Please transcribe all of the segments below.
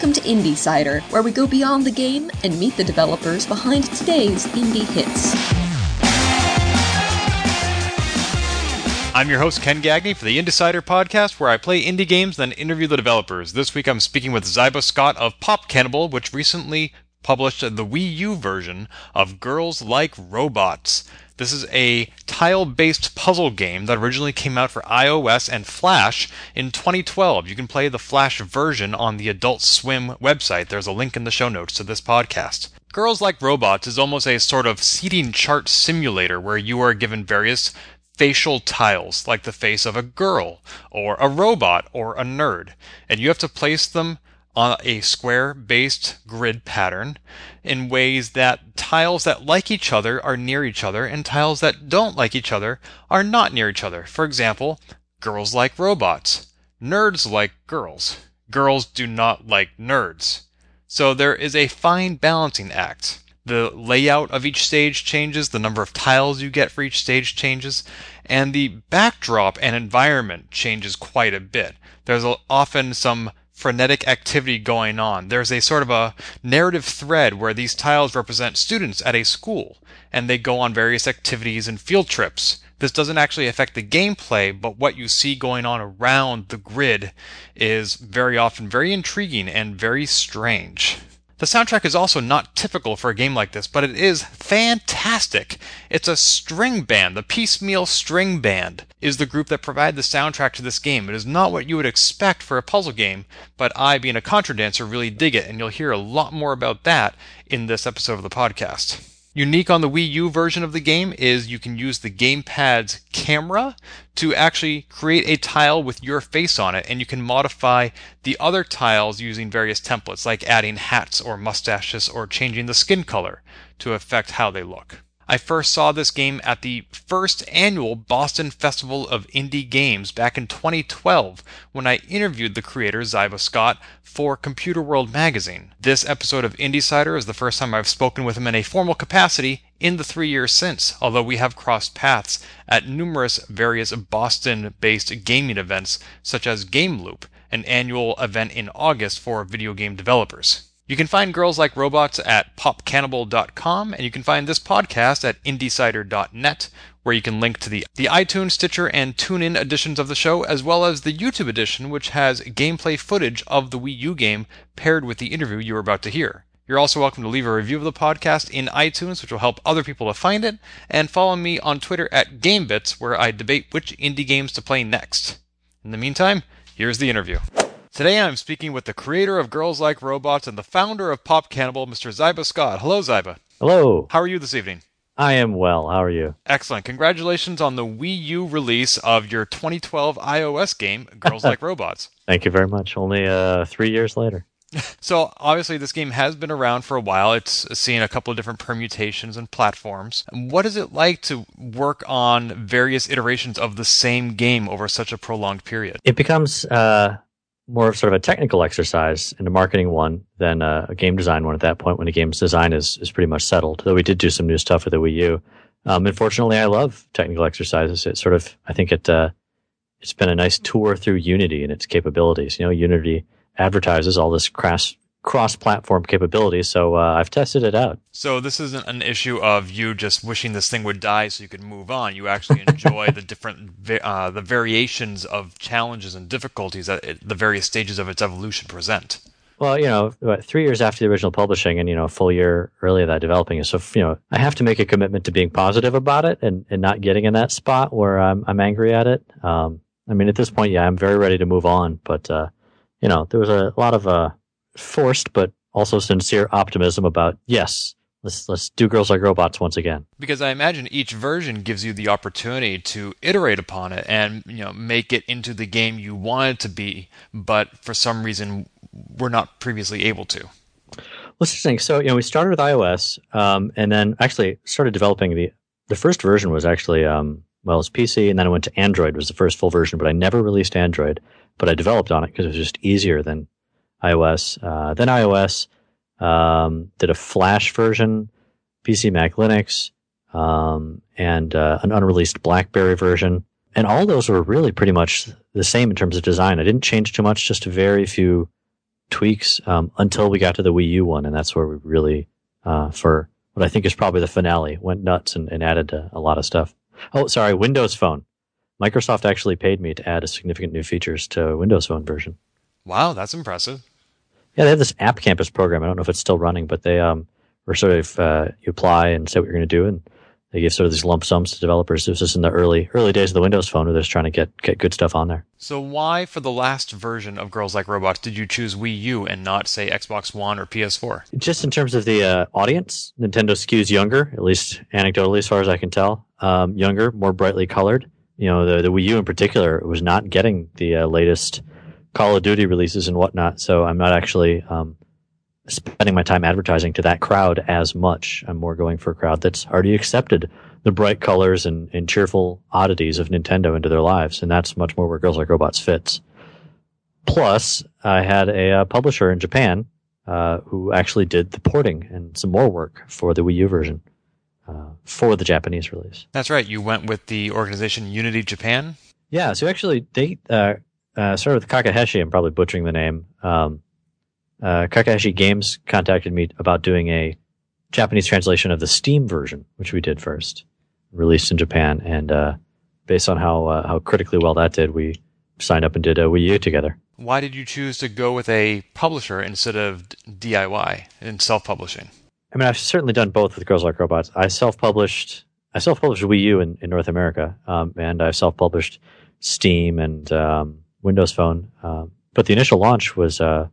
Welcome to Indiecider, where we go beyond the game and meet the developers behind today's indie hits. I'm your host, Ken Gagne, for the Indiecider podcast, where I play indie games then interview the developers. This week I'm speaking with Ziba Scott of Pop Cannibal, which recently published the Wii U version of Girls Like Robots. This is a tile based puzzle game that originally came out for iOS and Flash in 2012. You can play the Flash version on the Adult Swim website. There's a link in the show notes to this podcast. Girls Like Robots is almost a sort of seating chart simulator where you are given various facial tiles, like the face of a girl, or a robot, or a nerd, and you have to place them on a square based grid pattern in ways that tiles that like each other are near each other and tiles that don't like each other are not near each other. For example, girls like robots, nerds like girls, girls do not like nerds. So there is a fine balancing act. The layout of each stage changes, the number of tiles you get for each stage changes, and the backdrop and environment changes quite a bit. There's often some frenetic activity going on. There's a sort of a narrative thread where these tiles represent students at a school and they go on various activities and field trips. This doesn't actually affect the gameplay, but what you see going on around the grid is very often very intriguing and very strange. The soundtrack is also not typical for a game like this, but it is fantastic. It's a string band. The Piecemeal String Band is the group that provided the soundtrack to this game. It is not what you would expect for a puzzle game, but I, being a contra dancer, really dig it, and you'll hear a lot more about that in this episode of the podcast. Unique on the Wii U version of the game is you can use the gamepad's camera to actually create a tile with your face on it, and you can modify the other tiles using various templates, like adding hats or mustaches or changing the skin color to affect how they look. I first saw this game at the first annual Boston Festival of Indie Games back in 2012 when I interviewed the creator Ziba Scott for Computerworld magazine. This episode of Indiecider is the first time I've spoken with him in a formal capacity in the three years since, although we have crossed paths at numerous various Boston based gaming events such as Game Loop, an annual event in August for video game developers. You can find Girls Like Robots at popcannibal.com, and you can find this podcast at indiecider.net, where you can link to the, the iTunes, Stitcher, and TuneIn editions of the show, as well as the YouTube edition, which has gameplay footage of the Wii U game paired with the interview you are about to hear. You're also welcome to leave a review of the podcast in iTunes, which will help other people to find it, and follow me on Twitter at GameBits, where I debate which indie games to play next. In the meantime, here's the interview. Today I'm speaking with the creator of Girls Like Robots and the founder of Pop Cannibal, Mr. Ziba Scott. Hello, Ziba. Hello. How are you this evening? I am well. How are you? Excellent. Congratulations on the Wii U release of your 2012 iOS game, Girls Like Robots. Thank you very much. Only uh, three years later. so obviously this game has been around for a while. It's seen a couple of different permutations and platforms. What is it like to work on various iterations of the same game over such a prolonged period? It becomes uh, more of sort of a technical exercise and a marketing one than a, a, game design one at that point when the game's design is, is pretty much settled. Though we did do some new stuff with the Wii U. Um, unfortunately, I love technical exercises. It sort of, I think it, uh, it's been a nice tour through Unity and its capabilities. You know, Unity advertises all this crass cross-platform capabilities. So uh, I've tested it out. So this isn't an issue of you just wishing this thing would die so you could move on. You actually enjoy the different uh, the variations of challenges and difficulties that it, the various stages of its evolution present. Well, you know, three years after the original publishing, and you know, a full year earlier that developing So, you know, I have to make a commitment to being positive about it and, and not getting in that spot where I'm I'm angry at it. Um, I mean, at this point, yeah, I'm very ready to move on. But uh, you know, there was a lot of uh, forced but also sincere optimism about yes, let's let's do girls like robots once again. Because I imagine each version gives you the opportunity to iterate upon it and you know make it into the game you want it to be, but for some reason we're not previously able to. Well, interesting. So you know we started with iOS, um, and then actually started developing the the first version was actually um, well it's PC, and then I went to Android was the first full version, but I never released Android, but I developed on it because it was just easier than iOS. Uh, then iOS um, did a Flash version, PC, Mac, Linux, um, and uh, an unreleased BlackBerry version. And all those were really pretty much the same in terms of design. I didn't change too much, just a very few tweaks um, until we got to the Wii U one, and that's where we really, uh, for what I think is probably the finale, went nuts and, and added a, a lot of stuff. Oh, sorry, Windows Phone. Microsoft actually paid me to add a significant new features to Windows Phone version. Wow, that's impressive. Yeah, they have this AppCampus program. I don't know if it's still running, but they um, were sort of uh, you apply and say what you're going to do, and they give sort of these lump sums to developers. This was in the early early days of the Windows Phone, where they're just trying to get get good stuff on there. So why, for the last version of Girls Like Robots, did you choose Wii U and not say Xbox One or PS4? Just in terms of the uh, audience, Nintendo skews younger, at least anecdotally, as far as I can tell. Um, younger, more brightly colored. You know, the the Wii U in particular was not getting the uh, latest Call of Duty releases and whatnot. So I'm not actually um, spending my time advertising to that crowd as much. I'm more going for a crowd that's already accepted the bright colors and, and cheerful oddities of Nintendo into their lives, and that's much more where Girls Like Robots fits. Plus, I had a uh, publisher in Japan uh, who actually did the porting and some more work for the Wii U version uh, for the Japanese release. That's right. You went with the organization Unity Japan. Yeah. So actually, they uh, uh, started with Kakahashi. I'm probably butchering the name. Um, uh, Kakaheshi Games contacted me about doing a Japanese translation of the Steam version, which we did first, released in Japan. And uh, based on how uh, how critically well that did, we signed up and did a Wii U together. Why did you choose to go with a publisher instead of DIY and self-publishing? I mean, I've certainly done both with Girls Like Robots. I self-published. I self-published Wii U in, in North America, um, and I self-published Steam and um, Windows Phone. Um, but the initial launch was uh,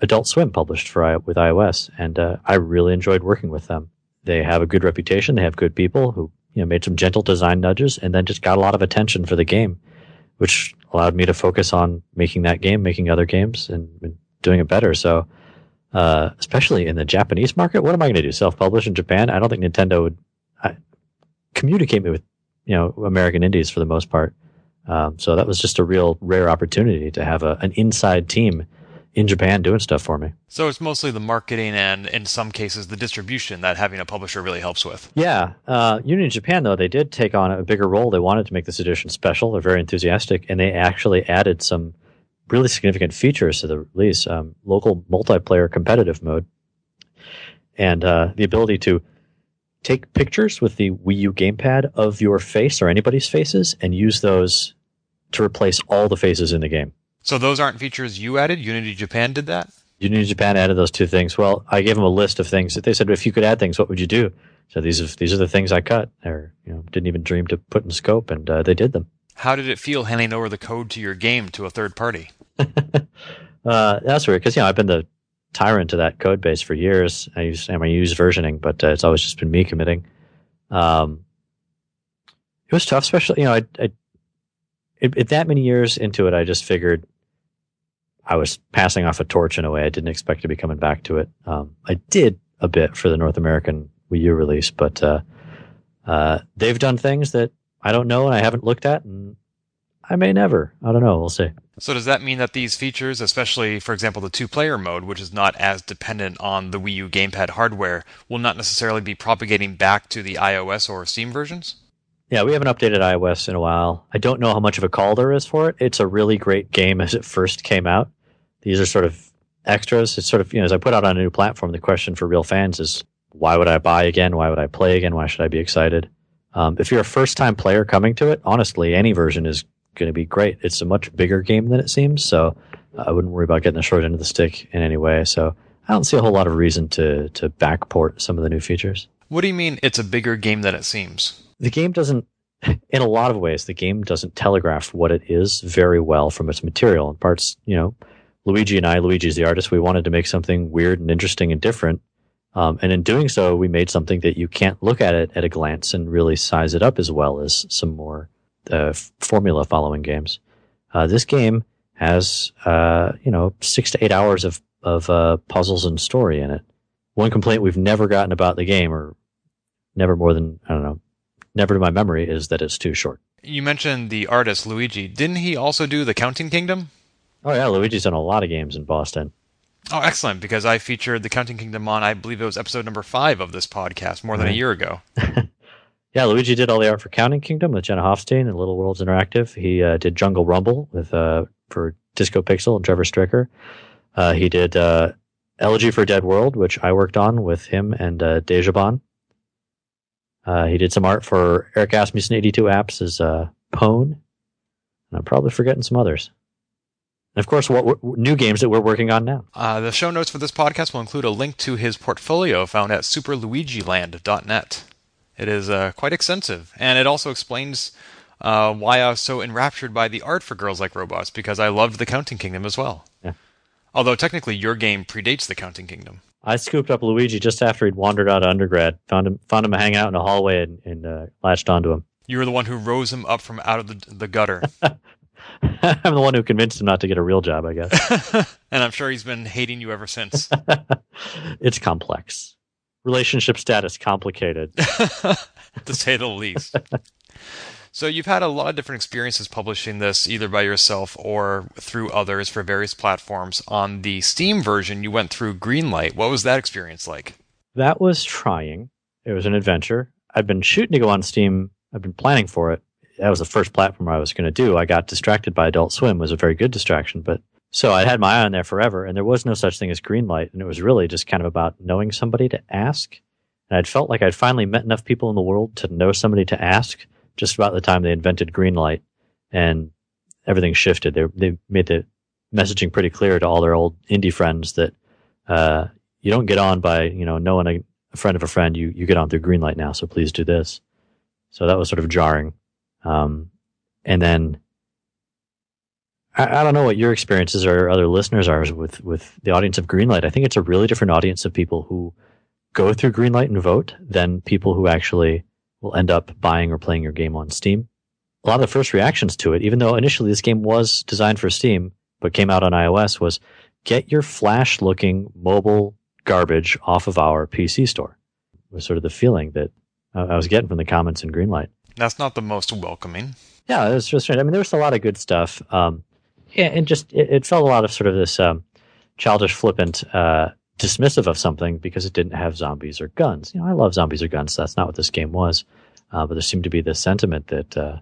Adult Swim published for with iOS, and uh, I really enjoyed working with them. They have a good reputation. They have good people who you know made some gentle design nudges, and then just got a lot of attention for the game, which allowed me to focus on making that game, making other games, and, and doing it better. So, uh, especially in the Japanese market, what am I going to do? Self-publish in Japan? I don't think Nintendo would I, communicate me with you know American indies for the most part. Um, so that was just a real rare opportunity to have a, an inside team in Japan doing stuff for me. So it's mostly the marketing and, in some cases, the distribution that having a publisher really helps with. Yeah. Uh, Unity Japan, though, they did take on a bigger role. They wanted to make this edition special. They're very enthusiastic, and they actually added some really significant features to the release um, local multiplayer competitive mode, and uh, the ability to take pictures with the Wii U gamepad of your face or anybody's faces and use those to replace all the faces in the game. So those aren't features you added. Unity Japan did that. Unity Japan added those two things. Well, I gave them a list of things that they said if you could add things, what would you do? So these are these are the things I cut, or you know, didn't even dream to put in scope, and uh, they did them. How did it feel handing over the code to your game to a third party? uh, that's weird because you know I've been the tyrant to that code base for years. I use I, mean, I use versioning, but uh, it's always just been me committing. Um, it was tough, especially you know I, I it, it, that many years into it, I just figured I was passing off a torch in a way. I didn't expect to be coming back to it. Um, I did a bit for the North American Wii U release, but uh, uh, they've done things that I don't know and I haven't looked at, and I may never. I don't know. We'll see. So does that mean that these features, especially for example the two-player mode, which is not as dependent on the Wii U gamepad hardware, will not necessarily be propagating back to the iOS or Steam versions? Yeah, we haven't updated iOS in a while. I don't know how much of a call there is for it. It's a really great game as it first came out. These are sort of extras. It's sort of, you know, as I put out on a new platform, the question for real fans is why would I buy again? Why would I play again? Why should I be excited? Um, if you're a first time player coming to it, honestly, any version is going to be great. It's a much bigger game than it seems. So I wouldn't worry about getting the short end of the stick in any way. So I don't see a whole lot of reason to, to backport some of the new features. What do you mean it's a bigger game than it seems? the game doesn't in a lot of ways the game doesn't telegraph what it is very well from its material in parts you know luigi and i luigi's the artist we wanted to make something weird and interesting and different um, and in doing so we made something that you can't look at it at a glance and really size it up as well as some more uh, formula following games uh, this game has uh, you know six to eight hours of of uh, puzzles and story in it one complaint we've never gotten about the game or never more than i don't know never to my memory is that it's too short. You mentioned the artist Luigi. Didn't he also do the Counting Kingdom? Oh yeah, Luigi's done a lot of games in Boston. Oh, excellent! Because I featured the Counting Kingdom on, I believe it was episode number five of this podcast, more than right. a year ago. yeah, Luigi did all the art for Counting Kingdom with Jenna Hoffstein and Little Worlds Interactive. He uh, did Jungle Rumble with uh, for Disco Pixel and Trevor Stricker. Uh, he did uh, Elegy for Dead World, which I worked on with him and uh, Dejobaan. Uh, he did some art for Eric Asmussen 82 apps as uh, Pwn. And I'm probably forgetting some others. And of course, what new games that we're working on now. Uh, the show notes for this podcast will include a link to his portfolio found at superluigiland.net. It is uh, quite extensive, and it also explains uh, why I was so enraptured by the art for Girls Like Robots, because I loved the Counting Kingdom as well. Yeah. Although technically your game predates the Counting Kingdom. I scooped up Luigi just after he'd wandered out of undergrad, found him, found him hanging out in a hallway, and, and uh, latched onto him. You were the one who rose him up from out of the, the gutter. I'm the one who convinced him not to get a real job, I guess. and I'm sure he's been hating you ever since. it's complex. Relationship status complicated. to say the least. So you've had a lot of different experiences publishing this either by yourself or through others for various platforms. On the Steam version, you went through Greenlight. What was that experience like? That was trying. It was an adventure. I'd been shooting to go on Steam. I've been planning for it. That was the first platform I was going to do. I got distracted by Adult Swim. It was a very good distraction, but so I had my eye on there forever, and there was no such thing as Greenlight, and it was really just kind of about knowing somebody to ask. And I'd felt like I'd finally met enough people in the world to know somebody to ask just about the time they invented Greenlight, and everything shifted. They they made the messaging pretty clear to all their old indie friends that uh, you don't get on by you know knowing a, a, friend of a friend. You you get on through Greenlight now. So please do this. So that was sort of jarring. Um, and then I, I, don't know what your experiences or other listeners are with with the audience of Greenlight. I think it's a really different audience of people who go through Greenlight and vote than people who actually will end up buying or playing your game on Steam. A lot of the first reactions to it, even though initially this game was designed for Steam, but came out on iOS, was get your flash looking mobile garbage off of our PC store. Was sort of the feeling that I was getting from the comments in Greenlight. That's not the most welcoming. Yeah, it was just strange. I mean, there was a lot of good stuff. Um, and just it, it, felt a lot of sort of this um, childish, flippant uh, dismissive of something because it didn't have zombies or guns. You know, I love zombies or guns. So that's not what this game was. Uh, but there seemed to be this sentiment that uh,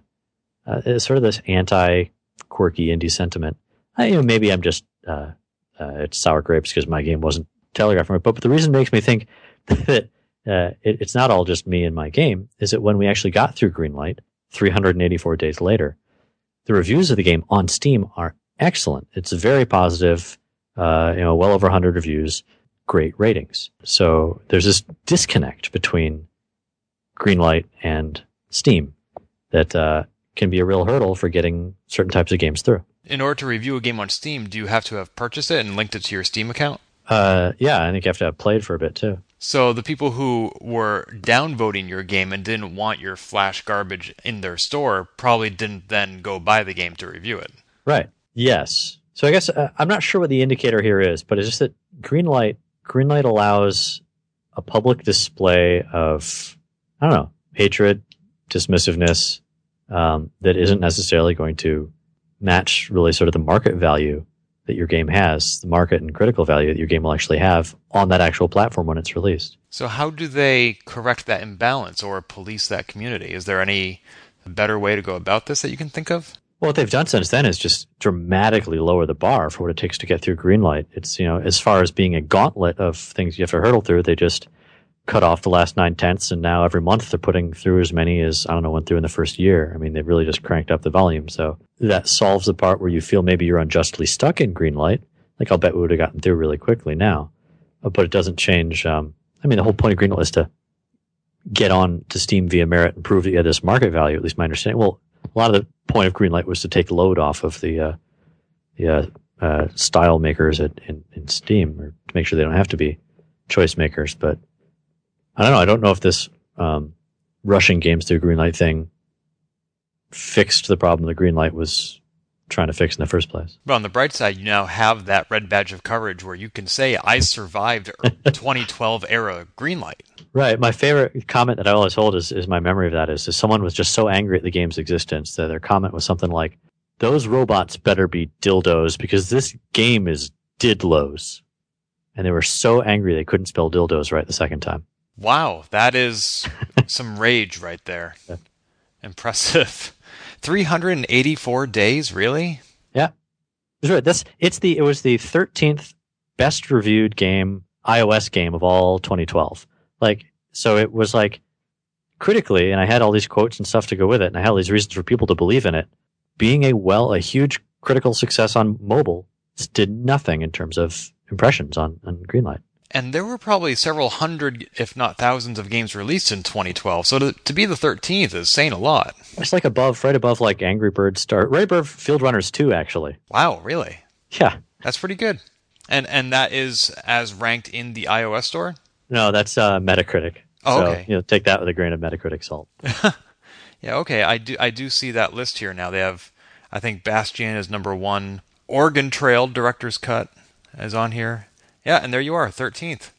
uh, it's sort of this anti quirky indie sentiment. I, you know, maybe I'm just uh, uh, it's sour grapes because my game wasn't telegraphing it. But, but the reason makes me think that it, it's not all just me and my game is that when we actually got through Greenlight, 384 days later, the reviews of the game on Steam are excellent. It's very positive. you know, well over 100 reviews great ratings. So there's this disconnect between Greenlight and Steam that uh, can be a real hurdle for getting certain types of games through. In order to review a game on Steam, do you have to have purchased it and linked it to your Steam account? Uh, yeah, I think you have to have played for a bit too. So the people who were downvoting your game and didn't want your flash garbage in their store probably didn't then go buy the game to review it. Right. Yes. So I guess uh, I'm not sure what the indicator here is, but it's just that Greenlight green light allows a public display of, I don't know, hatred, dismissiveness um, that isn't necessarily going to match really sort of the market value that your game has, the market and critical value that your game will actually have on that actual platform when it's released. So, how do they correct that imbalance or police that community? Is there any better way to go about this that you can think of? Well, what they've done since then is just dramatically lower the bar for what it takes to get through Greenlight. It's, you know, as far as being a gauntlet of things you have to hurdle through, they just cut off the last nine tenths, and now every month they're putting through as many as, I don't know, went through in the first year. I mean, they've really just cranked up the volume. So that solves the part where you feel maybe you're unjustly stuck in Greenlight. Like, I'll bet we would have gotten through really quickly now. But it doesn't change. Um, I mean, the whole point of Greenlight is to get on to Steam via merit and prove that you have this market value, at least my understanding. Well, a lot of the point of Greenlight was to take load off of the uh, the uh, uh, style makers at, in, in Steam, or to make sure they don't have to be choice makers. But I don't know. I don't know if this um, rushing games through Greenlight thing fixed the problem the Greenlight was trying to fix in the first place. But on the bright side, you now have that red badge of coverage where you can say, "I survived er, 2012 era Greenlight. Right. My favorite comment that I always hold is, is my memory of that is, is someone was just so angry at the game's existence that their comment was something like, "Those robots better be dildos because this game is didlos," and they were so angry they couldn't spell dildos right the second time. Wow, that is some rage right there. Yeah. Impressive. 384 days, really? Yeah. That's it's the it was the 13th best reviewed game, iOS game of all 2012. Like, so it was like critically, and I had all these quotes and stuff to go with it, and I had all these reasons for people to believe in it. Being a well, a huge critical success on mobile did nothing in terms of impressions on, on Greenlight. And there were probably several hundred, if not thousands, of games released in 2012. So to, to be the 13th is saying a lot. It's like above, right above like Angry Birds Star, right above Fieldrunners 2, actually. Wow, really? Yeah. That's pretty good. And and that is as ranked in the iOS store? No, that's uh, Metacritic. Oh, so, okay. You know, take that with a grain of Metacritic salt. yeah, okay. I do I do see that list here now. They have I think Bastion is number one. Oregon Trail Director's Cut is on here. Yeah, and there you are, thirteenth.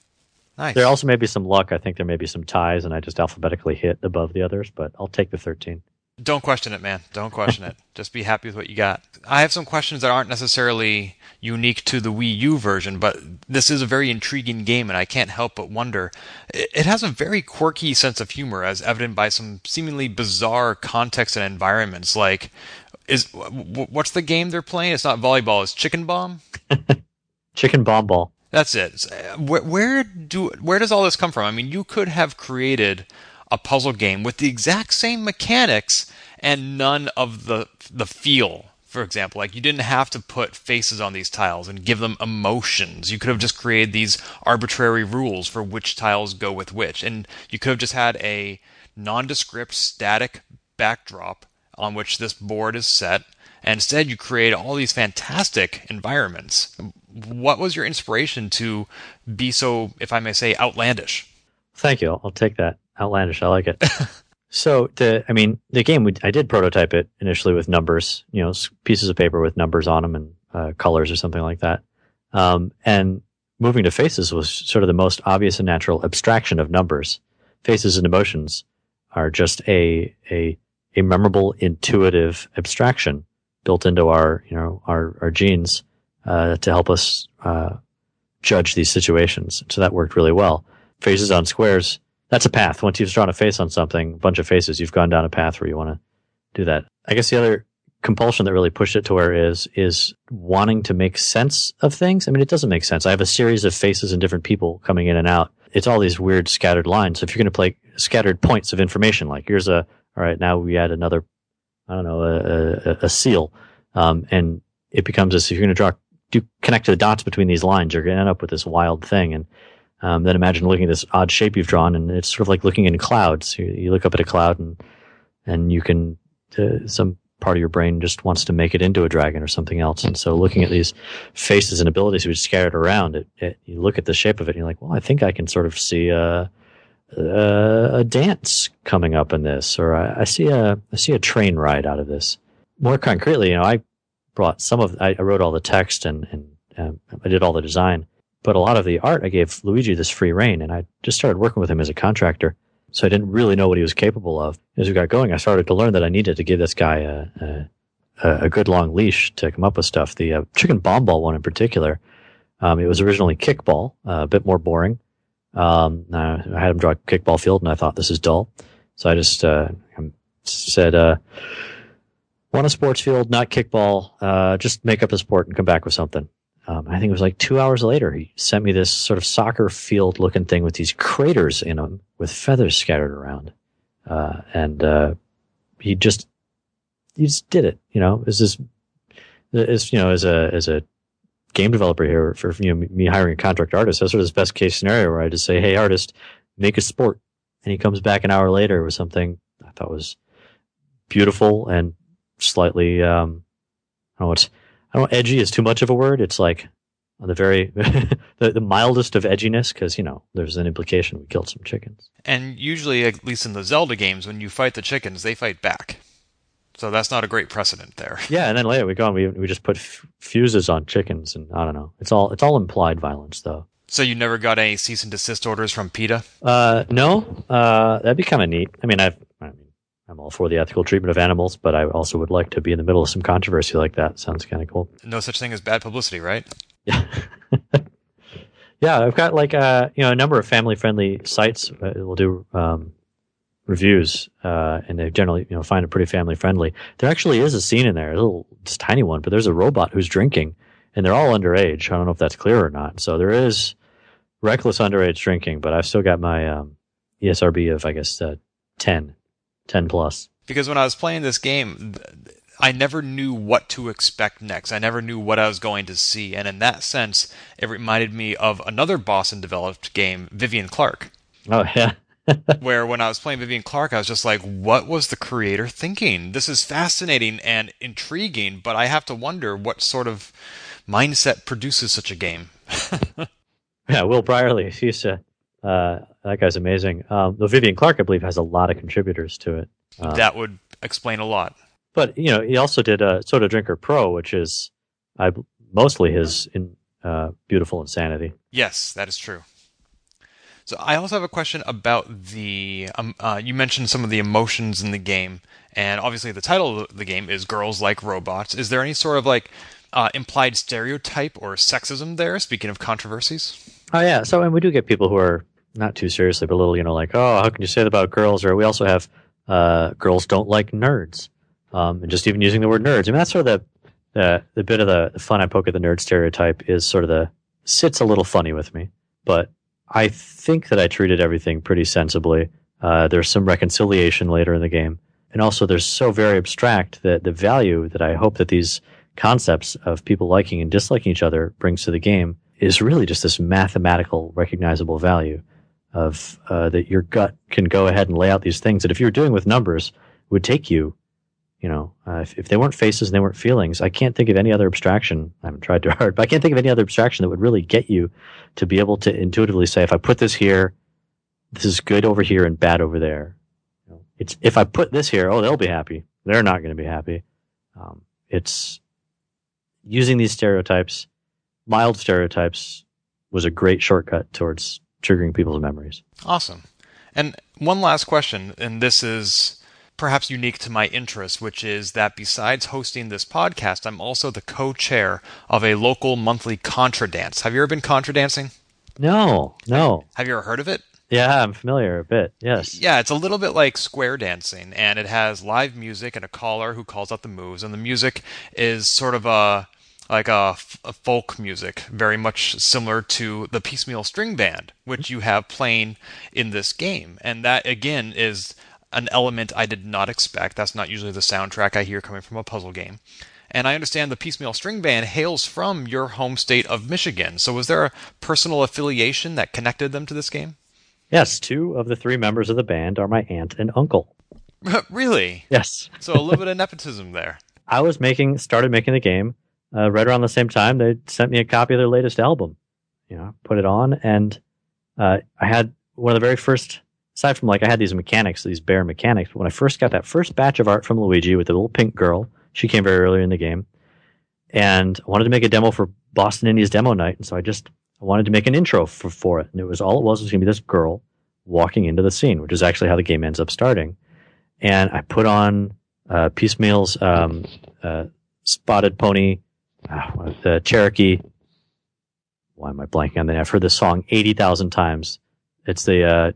Nice. There also may be some luck. I think there may be some ties, and I just alphabetically hit above the others, but I'll take the 13. Don't question it, man. Don't question it. Just be happy with what you got. I have some questions that aren't necessarily unique to the Wii U version, but this is a very intriguing game, and I can't help but wonder. It has a very quirky sense of humor, as evident by some seemingly bizarre contexts and environments. Like, is what's the game they're playing? It's not volleyball. It's Chicken Bomb. Chicken Bomb Ball. That's it. Uh, where, where do where does all this come from? I mean, you could have created a puzzle game with the exact same mechanics and none of the the feel. For example, like you didn't have to put faces on these tiles and give them emotions. You could have just created these arbitrary rules for which tiles go with which, and you could have just had a nondescript static backdrop on which this board is set. And instead, you create all these fantastic environments. What was your inspiration to be so, if I may say, outlandish? Thank you. I'll take that. Outlandish. I like it. so, the, I mean, the game, we, I did prototype it initially with numbers, you know, pieces of paper with numbers on them and uh, colors or something like that. Um, and moving to faces was sort of the most obvious and natural abstraction of numbers. Faces and emotions are just a, a, a memorable, intuitive abstraction built into our, you know, our, our genes, uh, to help us, uh, judge these situations. So that worked really well. Faces on squares, that's a path. Once you've drawn a face on something, a bunch of faces, you've gone down a path where you want to do that. I guess the other compulsion that really pushed it to where it is, is wanting to make sense of things. I mean, it doesn't make sense. I have a series of faces and different people coming in and out. It's all these weird scattered lines. So if you're going to play scattered points of information, like here's a, all right, now we add another, I don't know, a, a, a seal. Um, and it becomes this, if you're going to draw, do connect the dots between these lines, you're going to end up with this wild thing. And, um, then imagine looking at this odd shape you've drawn and it's sort of like looking in clouds. You, you look up at a cloud and, and you can, uh, some part of your brain just wants to make it into a dragon or something else. And so looking at these faces and abilities which scattered around it, it, you look at the shape of it and you're like, well, I think I can sort of see a, a, a dance coming up in this, or I, I, see a, I see a train ride out of this. More concretely, you know, I brought some of, I, I wrote all the text and, and um, I did all the design, but a lot of the art, I gave Luigi this free reign and I just started working with him as a contractor. So I didn't really know what he was capable of. As we got going, I started to learn that I needed to give this guy a, a, a good long leash to come up with stuff. The uh, chicken bomb ball one in particular, um, it was originally kickball, uh, a bit more boring. Um, I had him draw kickball field and I thought this is dull. So I just, uh, said, uh, want a sports field, not kickball, uh, just make up a sport and come back with something. Um, I think it was like two hours later, he sent me this sort of soccer field looking thing with these craters in them with feathers scattered around. Uh, and, uh, he just, he just did it, you know, is this, is, you know, as a, as a game developer here for, you know, me hiring a contract artist, that's sort of this best case scenario where I just say, Hey, artist, make a sport. And he comes back an hour later with something I thought was beautiful and slightly, um, I don't know what's, I don't know, edgy is too much of a word. It's like the very, the, the mildest of edginess because, you know, there's an implication we killed some chickens. And usually, at least in the Zelda games, when you fight the chickens, they fight back. So that's not a great precedent there. Yeah, and then later we go and we we just put f- fuses on chickens, and I don't know. It's all it's all implied violence, though. So you never got any cease and desist orders from PETA? Uh, no. Uh, that'd be kind of neat. I mean, I've I mean, I'm all for the ethical treatment of animals, but I also would like to be in the middle of some controversy like that. Sounds kind of cool. No such thing as bad publicity, right? Yeah. yeah, I've got like uh, you know a number of family friendly sites uh, will do um, reviews, uh, and they generally you know find it pretty family friendly. There actually is a scene in there, a little just tiny one, but there's a robot who's drinking, and they're all underage. I don't know if that's clear or not. So there is reckless underage drinking, but I've still got my um, ESRB of I guess uh, 10, 10 plus. Because when I was playing this game, I never knew what to expect next. I never knew what I was going to see, and in that sense, it reminded me of another Boston developed game, Vivian Clark. Oh yeah. Where when I was playing Vivian Clark, I was just like, what was the creator thinking? This is fascinating and intriguing, but I have to wonder what sort of mindset produces such a game. yeah, Will Brierly, he's uh, uh, that guy's amazing. Um, the Vivian Clark, I believe, has a lot of contributors to it. Um, that would explain a lot. But you know, he also did a Soda Drinker Pro, which is I mostly his in, uh, beautiful insanity. Yes, that is true. So I also have a question about the. Um, uh, you mentioned some of the emotions in the game, and obviously the title of the game is "Girls Like Robots." Is there any sort of like uh, implied stereotype or sexism there? Speaking of controversies. Oh yeah, so and we do get people who are not too seriously, but a little, you know, like, oh, how can you say that about girls? Or we also have uh, girls don't like nerds, um, and just even using the word nerds. I mean, that's sort of the the, the bit of the, the fun I poke at the nerd stereotype is sort of the sits a little funny with me, but I think that I treated everything pretty sensibly. Uh, there's some reconciliation later in the game. And also, they're so very abstract that the value that I hope that these concepts of people liking and disliking each other brings to the game is really just this mathematical, recognizable value of uh, that your gut can go ahead and lay out these things that if you were doing with numbers would take you you know, uh, if, if they weren't faces and they weren't feelings, I can't think of any other abstraction. I haven't tried too hard, but I can't think of any other abstraction that would really get you to be able to intuitively say, if I put this here, this is good over here and bad over there. It's if I put this here, oh, they'll be happy. They're not going to be happy. Um, it's using these stereotypes, mild stereotypes, was a great shortcut towards triggering people's memories. Awesome. And one last question, and this is perhaps unique to my interest, which is that besides hosting this podcast, I'm also the co chair of a local monthly Contra dance. Have you ever been Contra dancing? No, no. Have you ever heard of it? Yeah, I'm familiar a bit. Yes. Yeah, it's a little bit like square dancing, and it has live music and a caller who calls out the moves, and the music is sort of a like a, a, folk music, very much similar to the piecemeal string band, which you have playing in this game, and that again is an element I did not expect. That's not usually the soundtrack I hear coming from a puzzle game. And I understand the Piecemeal String Band hails from your home state of Michigan. So was there a personal affiliation that connected them to this game? Yes, two of the three members of the band are my aunt and uncle. really? Yes. so a little bit of nepotism there. I was making started making the game uh, right around the same time. They sent me a copy of their latest album. You know, put it on, and uh, I had one of the very first aside from like I had these mechanics, these bare mechanics, but when I first got that first batch of art from Luigi with the little pink girl, she came very early in the game, and I wanted to make a demo for Boston Indies demo night, and so I just I wanted to make an intro for, for it, and it was all it was was going to be this girl walking into the scene, which is actually how the game ends up starting, and I put on uh, Piecemeal's um, uh, Spotted Pony, uh, the Cherokee. Why am I blanking on that? I've heard this song eighty thousand times. It's the uh,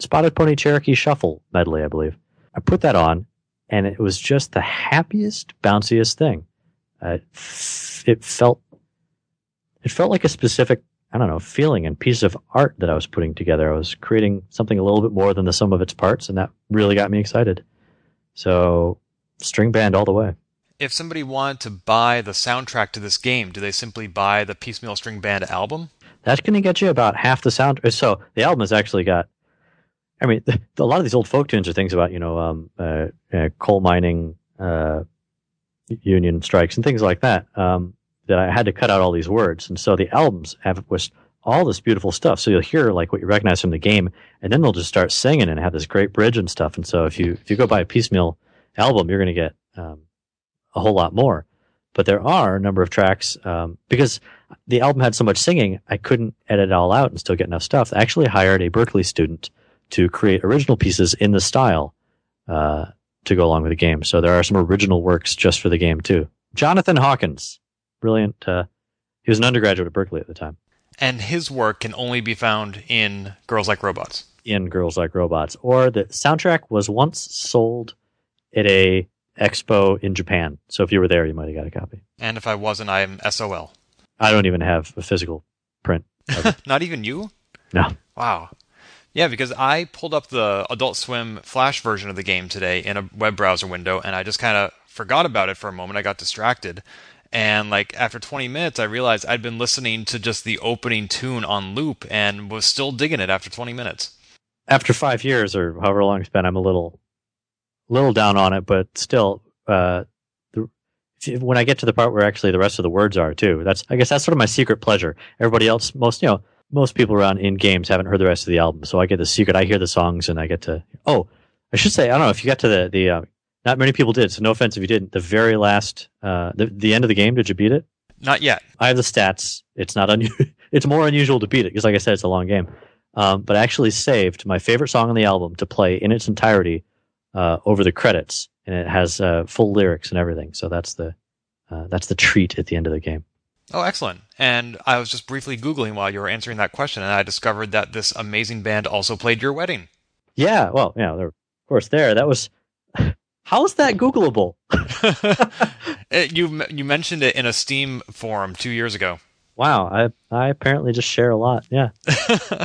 Spotted Pony Cherokee Shuffle medley, I believe. I put that on, and it was just the happiest, bounciest thing. Uh, it felt, it felt like a specific, I don't know, feeling and piece of art that I was putting together. I was creating something a little bit more than the sum of its parts, and that really got me excited. So, string band all the way. If somebody wanted to buy the soundtrack to this game, do they simply buy the Piecemeal String Band album? That's going to get you about half the sound. So the album has actually got I mean, a lot of these old folk tunes are things about, you know, um, uh, uh, coal mining, uh, union strikes and things like that, um, that I had to cut out all these words. And so the albums have was all this beautiful stuff. So you'll hear like what you recognize from the game, and then they'll just start singing and have this great bridge and stuff. And so if you, if you go buy a piecemeal album, you're going to get, um, a whole lot more. But there are a number of tracks, um, because the album had so much singing, I couldn't edit it all out and still get enough stuff. I actually hired a Berkeley student to create original pieces in the style uh, to go along with the game. So there are some original works just for the game too. Jonathan Hawkins, brilliant. Uh, he was an undergraduate at Berkeley at the time. And his work can only be found in Girls Like Robots. In Girls Like Robots, or the soundtrack was once sold at a Expo in Japan. So if you were there, you might have got a copy. And if I wasn't, I'm SOL. I don't even have a physical print. Not even you? No. Wow. Yeah, because I pulled up the Adult Swim Flash version of the game today in a web browser window, and I just kind of forgot about it for a moment. I got distracted. And like after 20 minutes, I realized I'd been listening to just the opening tune on loop and was still digging it after 20 minutes. After five years or however long it's been, I'm a little, little down on it, but still, uh, the, when I get to the part where actually the rest of the words are too, that's I guess that's sort of my secret pleasure. Everybody else, most you know, most people around in games haven't heard the rest of the album, so I get the secret. I hear the songs and I get to. Oh, I should say I don't know if you got to the the. Uh, not many people did, so no offense if you didn't. The very last, uh, the the end of the game. Did you beat it? Not yet. I have the stats. It's not unusual. it's more unusual to beat it because, like I said, it's a long game. Um, but I actually saved my favorite song on the album to play in its entirety uh, over the credits, and it has uh, full lyrics and everything. So that's the uh, that's the treat at the end of the game. Oh, excellent. And I was just briefly Googling while you were answering that question, and I discovered that this amazing band also played your wedding. Yeah, well, yeah, of course, there. That was. How is that Googleable? it, you you mentioned it in a Steam forum two years ago. Wow, I I apparently just share a lot. Yeah,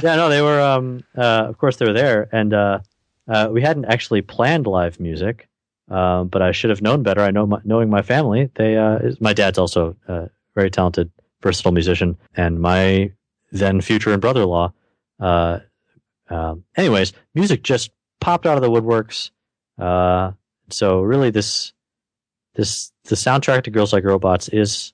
yeah. No, they were. Um, uh, of course, they were there, and uh, uh, we hadn't actually planned live music, uh, but I should have known better. I know, my, knowing my family, they. Uh, my dad's also uh, very talented, versatile musician, and my then future and brother-in-law. Uh, um, anyways, music just popped out of the woodworks. Uh, so really, this this the soundtrack to Girls Like Robots is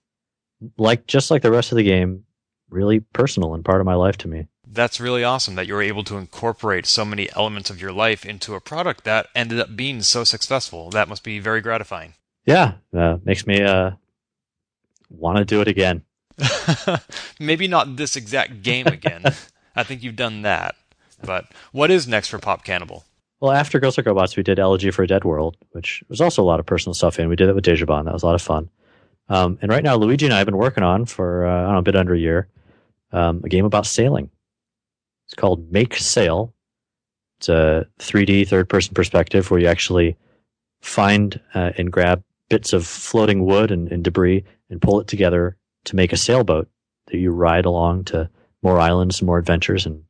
like just like the rest of the game, really personal and part of my life to me. That's really awesome that you were able to incorporate so many elements of your life into a product that ended up being so successful. That must be very gratifying. Yeah, uh, makes me uh, want to do it again. Maybe not this exact game again. I think you've done that. But what is next for Pop Cannibal? Well, after Girls Like Robots, we did Elegy for a Dead World, which was also a lot of personal stuff in. We did it with Dejobaan. That was a lot of fun. Um, and right now, Luigi and I have been working on for uh, I don't know, a bit under a year um, a game about sailing. It's called Make Sail. It's a 3D third person perspective where you actually find uh, and grab bits of floating wood and, and debris and pull it together to make a sailboat that you ride along to more islands and more adventures and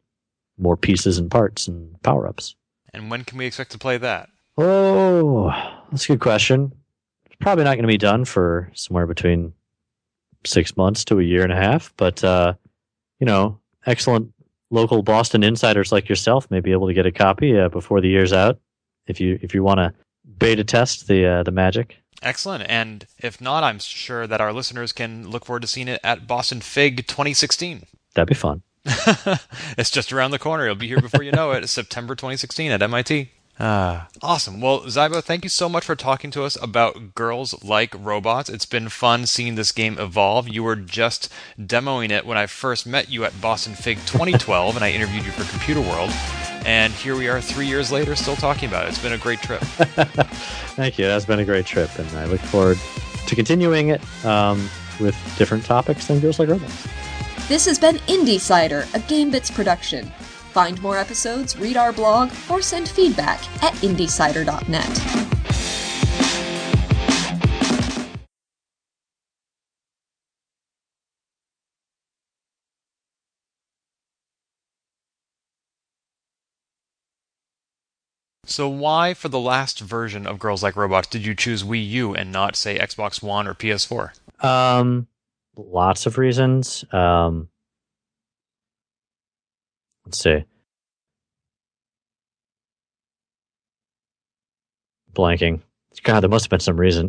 more pieces and parts and power ups. And when can we expect to play that? Oh, that's a good question. It's probably not going to be done for somewhere between six months to a year and a half, but, uh, you know, excellent local Boston insiders like yourself may be able to get a copy uh, before the year's out if you if you want to beta test the uh, the magic. Excellent. And if not, I'm sure that our listeners can look forward to seeing it at Boston FIG 2016. That'd be fun. it's just around the corner. It'll be here before you know it. It's September 2016 at MIT. Ah, awesome. Well, Ziba, thank you so much for talking to us about Girls Like Robots. It's been fun seeing this game evolve. You were just demoing it when I first met you at Boston FIG 2012, and I interviewed you for Computerworld. And here we are three years later, still talking about it. It's been a great trip. thank you. That's been a great trip, and I look forward to continuing it um, with different topics than Girls Like Robots. This has been Indie a GameBits production. Find more episodes, read our blog, or send feedback at indiecider.net. So why, for the last version of Girls Like Robots, did you choose Wii U and not, say, Xbox One or PS4? Um, lots of reasons. Um, let's see. Blanking. God, there must have been some reason.